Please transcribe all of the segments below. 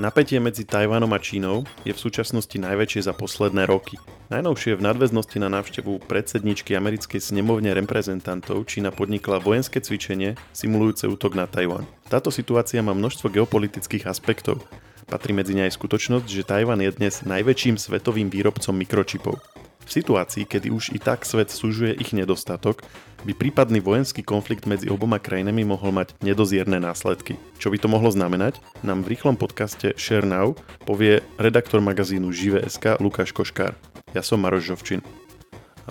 Napätie medzi Tajvanom a Čínou je v súčasnosti najväčšie za posledné roky. Najnovšie v nadväznosti na návštevu predsedničky americkej snemovne reprezentantov Čína podnikla vojenské cvičenie simulujúce útok na Tajvan. Táto situácia má množstvo geopolitických aspektov. Patrí medzi ne aj skutočnosť, že Tajvan je dnes najväčším svetovým výrobcom mikročipov. V situácii, kedy už i tak svet súžuje ich nedostatok, by prípadný vojenský konflikt medzi oboma krajinami mohol mať nedozierne následky. Čo by to mohlo znamenať, nám v rýchlom podcaste Share Now povie redaktor magazínu Žive.sk Lukáš Koškár. Ja som Maroš Žovčin.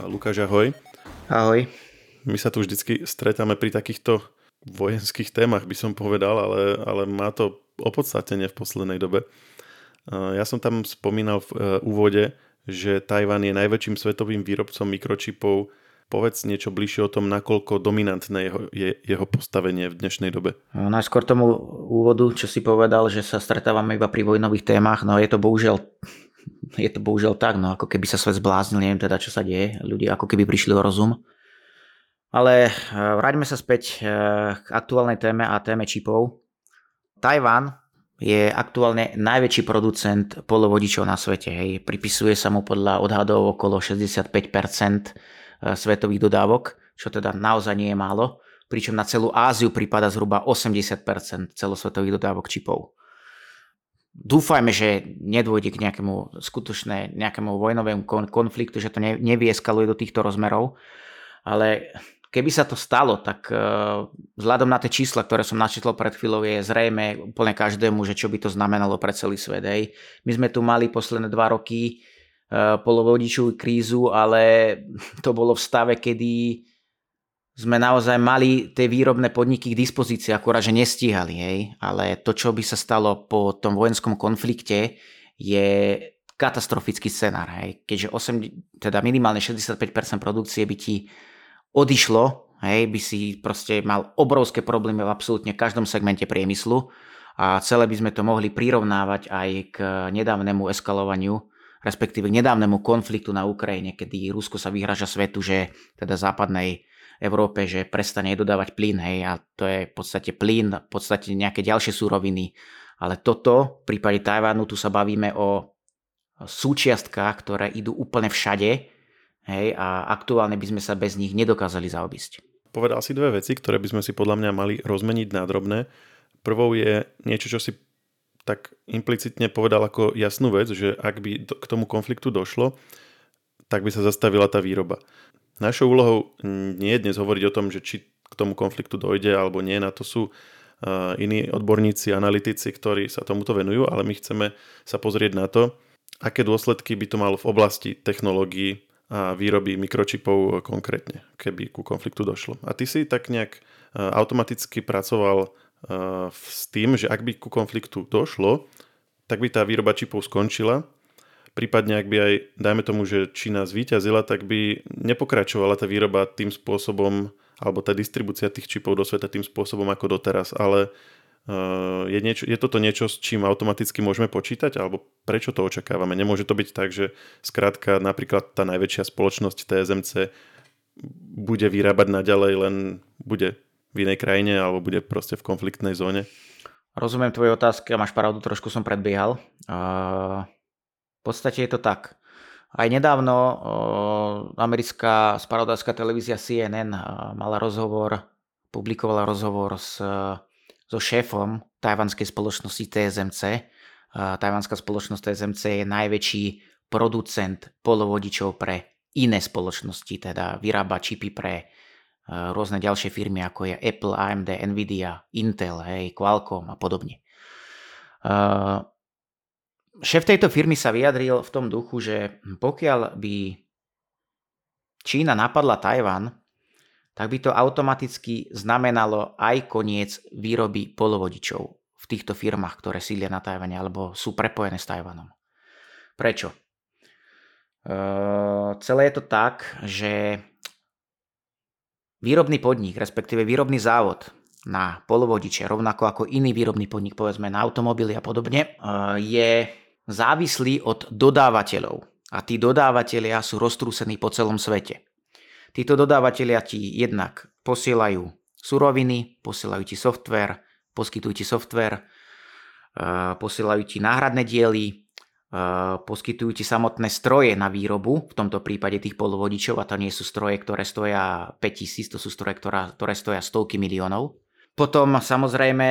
Lukáš, ahoj. Ahoj. My sa tu vždycky stretáme pri takýchto vojenských témach, by som povedal, ale, ale má to opodstatnenie v poslednej dobe. Ja som tam spomínal v e, úvode, že Tajvan je najväčším svetovým výrobcom mikročipov. Povedz niečo bližšie o tom, nakoľko dominantné jeho, je jeho postavenie v dnešnej dobe. No, najskôr tomu úvodu, čo si povedal, že sa stretávame iba pri vojnových témach, no je to bohužiaľ je to bohužiaľ tak, no ako keby sa svet zbláznil, neviem teda čo sa deje, ľudia ako keby prišli o rozum. Ale eh, vráťme sa späť eh, k aktuálnej téme a téme čipov. Tajvan je aktuálne najväčší producent polovodičov na svete. Hej. Pripisuje sa mu podľa odhadov okolo 65% e, svetových dodávok, čo teda naozaj nie je málo, pričom na celú Áziu prípada zhruba 80% celosvetových dodávok čipov. Dúfajme, že nedôjde k nejakému skutočné, nejakému vojnovému konfliktu, že to nevieskaluje do týchto rozmerov, ale Keby sa to stalo, tak uh, vzhľadom na tie čísla, ktoré som načítol pred chvíľou, je zrejme úplne každému, že čo by to znamenalo pre celý svet. Hej. My sme tu mali posledné dva roky uh, polovodičovú krízu, ale to bolo v stave, kedy sme naozaj mali tie výrobné podniky k dispozícii, akurát, že nestíhali. Hej. Ale to, čo by sa stalo po tom vojenskom konflikte, je katastrofický scenár. Hej. Keďže 8, teda minimálne 65% produkcie by ti odišlo, hej, by si proste mal obrovské problémy v absolútne každom segmente priemyslu a celé by sme to mohli prirovnávať aj k nedávnemu eskalovaniu, respektíve k nedávnemu konfliktu na Ukrajine, kedy Rusko sa vyhraža svetu, že teda západnej Európe, že prestane dodávať plyn, hej, a to je v podstate plyn, v podstate nejaké ďalšie súroviny. Ale toto, v prípade Tajvánu, tu sa bavíme o súčiastkách, ktoré idú úplne všade, Hej, a aktuálne by sme sa bez nich nedokázali zaobísť. Povedal si dve veci, ktoré by sme si podľa mňa mali rozmeniť na drobné. Prvou je niečo, čo si tak implicitne povedal ako jasnú vec, že ak by k tomu konfliktu došlo, tak by sa zastavila tá výroba. Našou úlohou nie je dnes hovoriť o tom, že či k tomu konfliktu dojde alebo nie, na to sú iní odborníci, analytici, ktorí sa tomuto venujú, ale my chceme sa pozrieť na to, aké dôsledky by to malo v oblasti technológií, a výroby mikročipov konkrétne, keby ku konfliktu došlo. A ty si tak nejak e, automaticky pracoval e, s tým, že ak by ku konfliktu došlo, tak by tá výroba čipov skončila, prípadne ak by aj, dajme tomu, že Čína zvíťazila, tak by nepokračovala tá výroba tým spôsobom, alebo tá distribúcia tých čipov do sveta tým spôsobom ako doteraz, ale je, niečo, je toto niečo, s čím automaticky môžeme počítať, alebo prečo to očakávame? Nemôže to byť tak, že skrátka napríklad tá najväčšia spoločnosť TSMC bude vyrábať naďalej, len bude v inej krajine alebo bude proste v konfliktnej zóne? Rozumiem tvoje otázky a máš pravdu, trošku som predbiehal. V podstate je to tak. Aj nedávno americká spravodajská televízia CNN mala rozhovor, publikovala rozhovor s so šéfom tajvanskej spoločnosti TSMC. Tajvanská spoločnosť TSMC je najväčší producent polovodičov pre iné spoločnosti, teda vyrába čipy pre rôzne ďalšie firmy, ako je Apple, AMD, Nvidia, Intel, hej, Qualcomm a podobne. Šéf tejto firmy sa vyjadril v tom duchu, že pokiaľ by Čína napadla Tajvan, tak by to automaticky znamenalo aj koniec výroby polovodičov v týchto firmách, ktoré sídlia na Tajvane alebo sú prepojené s Tajvanom. Prečo? E, celé je to tak, že výrobný podnik, respektíve výrobný závod na polovodiče, rovnako ako iný výrobný podnik, povedzme na automobily a podobne, e, je závislý od dodávateľov. A tí dodávateľia sú roztrúsení po celom svete. Títo dodávateľia ti jednak posielajú suroviny, posielajú ti software, poskytujú ti software posielajú ti náhradné diely, poskytujú ti samotné stroje na výrobu, v tomto prípade tých polovodičov, a to nie sú stroje, ktoré stoja 5000, to sú stroje, ktoré, ktoré stoja stovky miliónov. Potom samozrejme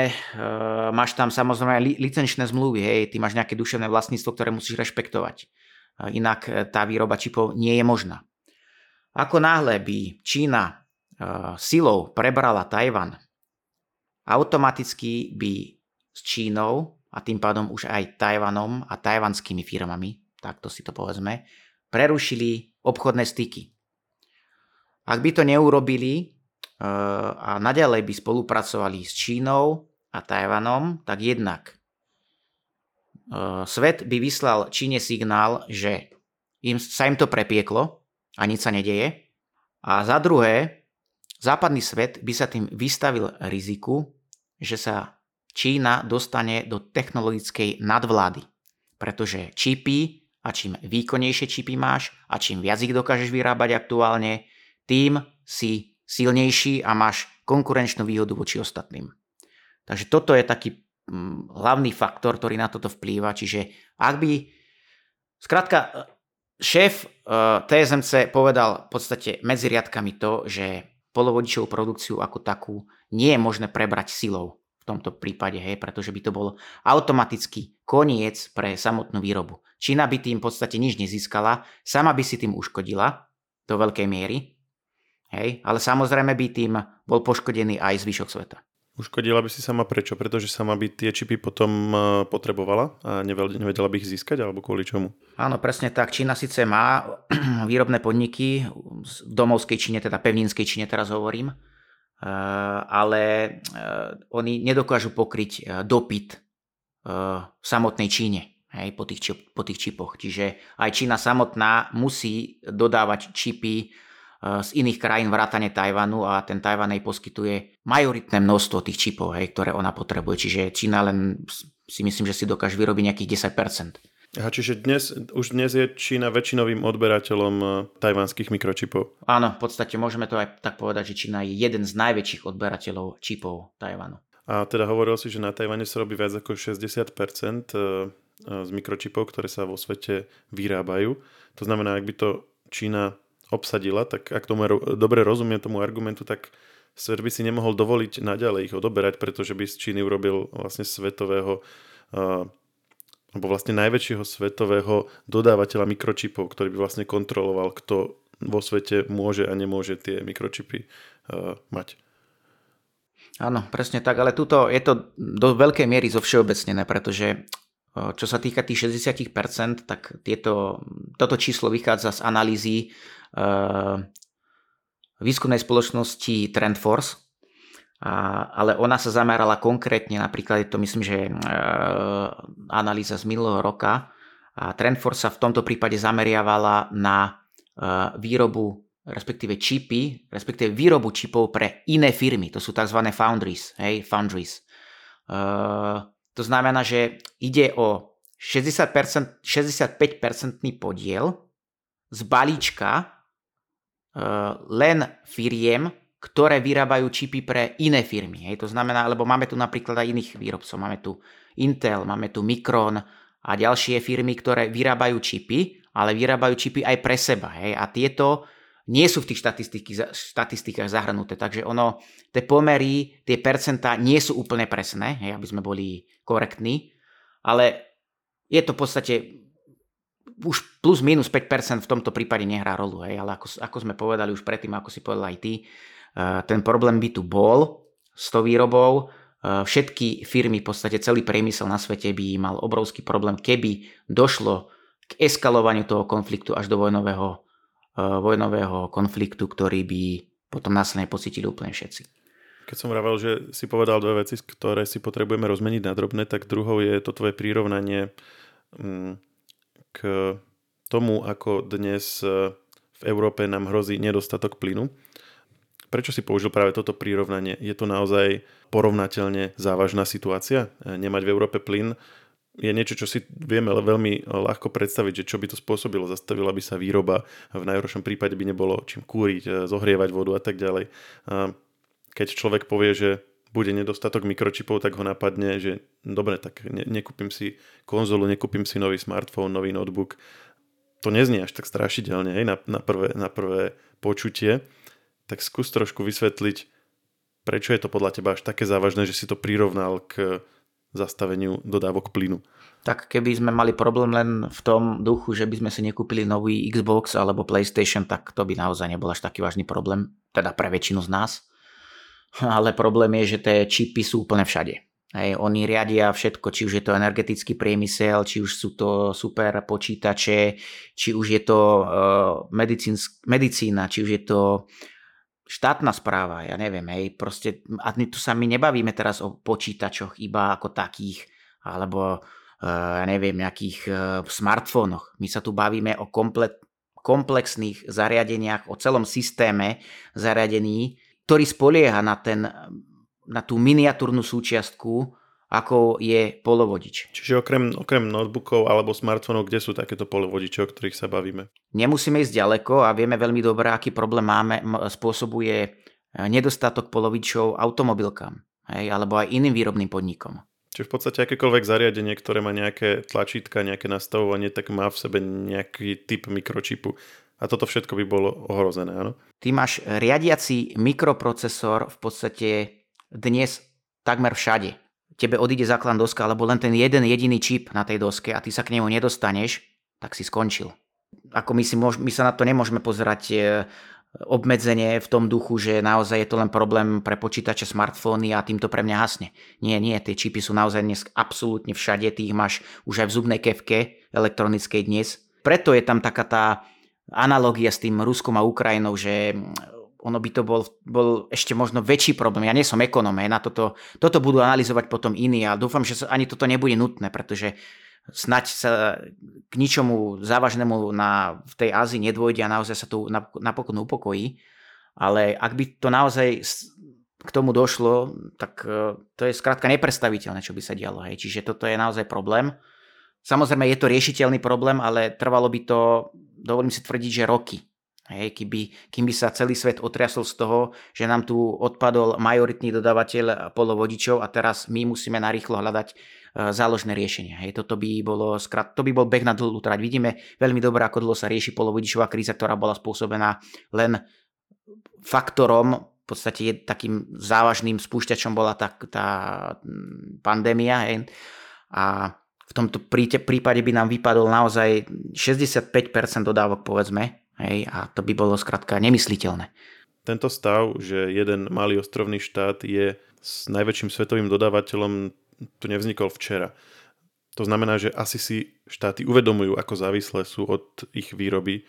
máš tam samozrejme licenčné zmluvy, hej, ty máš nejaké duševné vlastníctvo, ktoré musíš rešpektovať. Inak tá výroba čipov nie je možná. Ako náhle by Čína e, silou prebrala Tajvan, automaticky by s Čínou a tým pádom už aj Tajvanom a tajvanskými firmami, takto si to povedzme, prerušili obchodné styky. Ak by to neurobili e, a naďalej by spolupracovali s Čínou a Tajvanom, tak jednak e, svet by vyslal Číne signál, že im, sa im to prepieklo a nič sa nedeje. A za druhé, západný svet by sa tým vystavil riziku, že sa Čína dostane do technologickej nadvlády. Pretože čipy a čím výkonnejšie čipy máš a čím viac ich dokážeš vyrábať aktuálne, tým si silnejší a máš konkurenčnú výhodu voči ostatným. Takže toto je taký hm, hlavný faktor, ktorý na toto vplýva. Čiže ak by... Skrátka, šéf uh, e, TSMC povedal v podstate medzi riadkami to, že polovodičovú produkciu ako takú nie je možné prebrať silou tomto prípade, hej, pretože by to bol automaticky koniec pre samotnú výrobu. Čína by tým v podstate nič nezískala, sama by si tým uškodila do veľkej miery, hej, ale samozrejme by tým bol poškodený aj zvyšok sveta. Uškodila by si sama prečo? Pretože sama by tie čipy potom e, potrebovala a nevedela by ich získať, alebo kvôli čomu? Áno, presne tak. Čína síce má výrobné podniky, v domovskej Číne, teda pevninskej Číne teraz hovorím, Eh, ale eh, oni nedokážu pokryť eh, dopyt v samotnej Číne hej, po, tých, po tých čipoch. Čiže aj Čína samotná musí dodávať čipy z iných krajín vrátane Tajvanu a ten Tajvan jej poskytuje majoritné množstvo tých čipov, hej, ktoré ona potrebuje. Čiže Čína len si myslím, že si dokáže vyrobiť nejakých 10%. Aha, čiže dnes, už dnes je Čína väčšinovým odberateľom eh, tajvanských mikročipov. Áno, v podstate môžeme to aj tak povedať, že Čína je jeden z najväčších odberateľov čipov Tajvanu. A teda hovoril si, že na Tajvane sa robí viac ako 60% eh, z mikročipov, ktoré sa vo svete vyrábajú. To znamená, ak by to Čína obsadila, tak ak tomu dobre rozumiem tomu argumentu, tak svet by si nemohol dovoliť naďalej ich odoberať, pretože by z Číny urobil vlastne svetového uh, alebo vlastne najväčšieho svetového dodávateľa mikročipov, ktorý by vlastne kontroloval, kto vo svete môže a nemôže tie mikročipy uh, mať. Áno, presne tak, ale tuto je to do veľkej miery zovšeobecnené, pretože eh, čo sa týka tých 60%, tak tieto, toto číslo vychádza z analýzy uh, výskumnej spoločnosti Trendforce, a, ale ona sa zamerala konkrétne, napríklad je to myslím, že e, analýza z minulého roka a Trendforce sa v tomto prípade zameriavala na e, výrobu respektíve čipy, respektíve výrobu čipov pre iné firmy, to sú tzv. foundries, hej, foundries. E, to znamená, že ide o 60%, 65% podiel z balíčka e, len firiem, ktoré vyrábajú čipy pre iné firmy. Hej. To znamená, lebo máme tu napríklad aj iných výrobcov. Máme tu Intel, máme tu Micron a ďalšie firmy, ktoré vyrábajú čipy, ale vyrábajú čipy aj pre seba. Hej. A tieto nie sú v tých štatistikách zahrnuté. Takže ono, tie pomery, tie percentá nie sú úplne presné, hej, aby sme boli korektní, ale je to v podstate už plus minus 5% v tomto prípade nehrá rolu, hej, ale ako, ako sme povedali už predtým, ako si povedal aj ty, ten problém by tu bol s tou výrobou. Všetky firmy, v podstate celý priemysel na svete by mal obrovský problém, keby došlo k eskalovaniu toho konfliktu až do vojnového, vojnového konfliktu, ktorý by potom následne pocítili úplne všetci. Keď som vravel, že si povedal dve veci, ktoré si potrebujeme rozmeniť na drobné, tak druhou je to tvoje prirovnanie mm, k tomu, ako dnes e, v Európe nám hrozí nedostatok plynu. Prečo si použil práve toto prirovnanie? Je to naozaj porovnateľne závažná situácia? Nemať v Európe plyn je niečo, čo si vieme veľmi ľahko predstaviť, že čo by to spôsobilo. Zastavila by sa výroba, v najhoršom prípade by nebolo čím kúriť, zohrievať vodu a tak ďalej. Keď človek povie, že bude nedostatok mikročipov, tak ho napadne, že dobre, tak ne, nekúpim si konzolu, nekúpim si nový smartfón, nový notebook. To neznie až tak strašidelne hej, na, na, prvé, na prvé počutie. Tak skús trošku vysvetliť, prečo je to podľa teba až také závažné, že si to prirovnal k zastaveniu dodávok plynu. Tak keby sme mali problém len v tom duchu, že by sme si nekúpili nový Xbox alebo PlayStation, tak to by naozaj nebol až taký vážny problém, teda pre väčšinu z nás. Ale problém je, že tie čipy sú úplne všade. Hej, oni riadia všetko, či už je to energetický priemysel, či už sú to super počítače, či už je to uh, medicína, či už je to štátna správa, ja neviem, hej, proste, a tu sa my nebavíme teraz o počítačoch iba ako takých, alebo uh, ja neviem, nejakých uh, smartfónoch. My sa tu bavíme o komplet, komplexných zariadeniach, o celom systéme zariadení, ktorý spolieha na, ten, na tú miniatúrnu súčiastku, ako je polovodič. Čiže okrem, okrem notebookov alebo smartfónov, kde sú takéto polovodiče, o ktorých sa bavíme? Nemusíme ísť ďaleko a vieme veľmi dobre, aký problém máme, spôsobuje e, nedostatok polovičov automobilkám hej, alebo aj iným výrobným podnikom. Čiže v podstate akékoľvek zariadenie, ktoré má nejaké tlačítka, nejaké nastavovanie, tak má v sebe nejaký typ mikročipu. A toto všetko by bolo ohrozené, áno? Ty máš riadiaci mikroprocesor v podstate dnes takmer všade tebe odíde základná doska, alebo len ten jeden jediný čip na tej doske a ty sa k nemu nedostaneš, tak si skončil. Ako my, si môž, my sa na to nemôžeme pozerať e, obmedzenie v tom duchu, že naozaj je to len problém pre počítače, smartfóny a týmto pre mňa hasne. Nie, nie, tie čipy sú naozaj dnes absolútne všade, ty ich máš už aj v zubnej kevke elektronickej dnes. Preto je tam taká tá analogia s tým Ruskom a Ukrajinou, že ono by to bol, bol ešte možno väčší problém. Ja nie som ekonom, na toto, toto budú analyzovať potom iní a dúfam, že ani toto nebude nutné, pretože snať sa k ničomu závažnému na, v tej Ázii nedôjde a naozaj sa tu napokon upokojí. Ale ak by to naozaj k tomu došlo, tak e, to je skrátka neprestaviteľné, čo by sa dialo. Hej. Čiže toto je naozaj problém. Samozrejme je to riešiteľný problém, ale trvalo by to, dovolím si tvrdiť, že roky. Hej, keby, kým by sa celý svet otriasol z toho, že nám tu odpadol majoritný dodávateľ polovodičov a teraz my musíme narýchlo hľadať e, záložné riešenie. Hej, toto by bolo, skrat, to by bol beh na dlhú trať. Vidíme veľmi dobre, ako dlho sa rieši polovodičová kríza, ktorá bola spôsobená len faktorom, v podstate takým závažným spúšťačom bola tá, tá mm, pandémia. Hej. A v tomto prípade by nám vypadol naozaj 65% dodávok, povedzme, Hej, a to by bolo skrátka nemysliteľné. Tento stav, že jeden malý ostrovný štát je s najväčším svetovým dodávateľom, tu nevznikol včera. To znamená, že asi si štáty uvedomujú, ako závislé sú od ich výroby.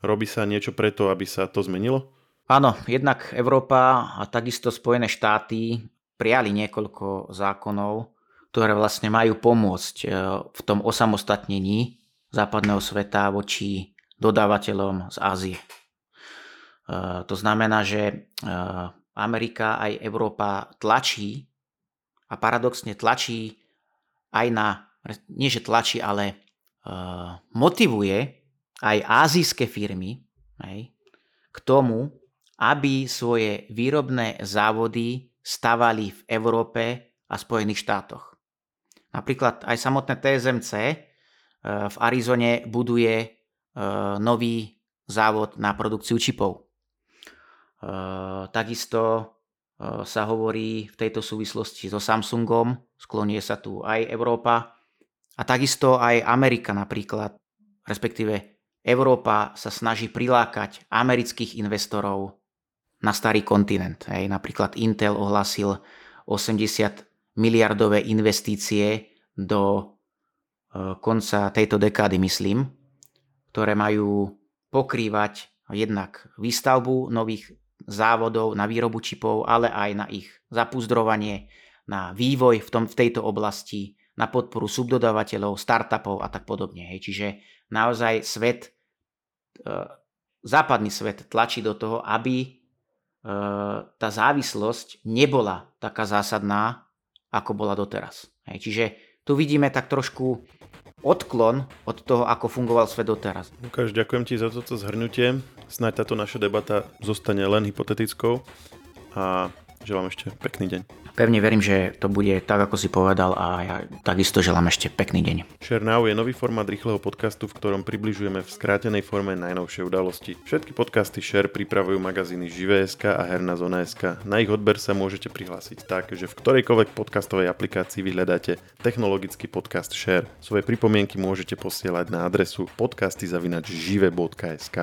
Robí sa niečo preto, aby sa to zmenilo? Áno, jednak Európa a takisto Spojené štáty prijali niekoľko zákonov, ktoré vlastne majú pomôcť e, v tom osamostatnení západného sveta voči dodávateľom z Ázie. E, to znamená, že e, Amerika aj Európa tlačí a paradoxne tlačí aj na, nie že tlačí, ale e, motivuje aj azijské firmy hej, k tomu, aby svoje výrobné závody stavali v Európe a Spojených štátoch. Napríklad aj samotné TSMC v Arizone buduje nový závod na produkciu čipov. Eh, takisto eh, sa hovorí v tejto súvislosti so Samsungom, sklonie sa tu aj Európa a takisto aj Amerika napríklad, respektíve Európa sa snaží prilákať amerických investorov na starý kontinent. Hej. Napríklad Intel ohlasil 80 miliardové investície do konca tejto dekády, myslím ktoré majú pokrývať jednak výstavbu nových závodov na výrobu čipov, ale aj na ich zapuzdrovanie, na vývoj v, tom, v tejto oblasti, na podporu subdodávateľov, startupov a tak podobne. Hej. Čiže naozaj svet, e, západný svet tlačí do toho, aby e, tá závislosť nebola taká zásadná, ako bola doteraz. Hej. Čiže tu vidíme tak trošku odklon od toho, ako fungoval svet doteraz. Lukáš, ďakujem ti za toto zhrnutie. Snáď táto naša debata zostane len hypotetickou a želám ešte pekný deň. Pevne verím, že to bude tak, ako si povedal a ja takisto želám ešte pekný deň. Share Now je nový formát rýchleho podcastu, v ktorom približujeme v skrátenej forme najnovšie udalosti. Všetky podcasty Share pripravujú magazíny Živé.sk a Herná zona.sk. Na ich odber sa môžete prihlásiť tak, že v ktorejkoľvek podcastovej aplikácii vyhľadáte technologický podcast Share. Svoje pripomienky môžete posielať na adresu podcasty.žive.sk.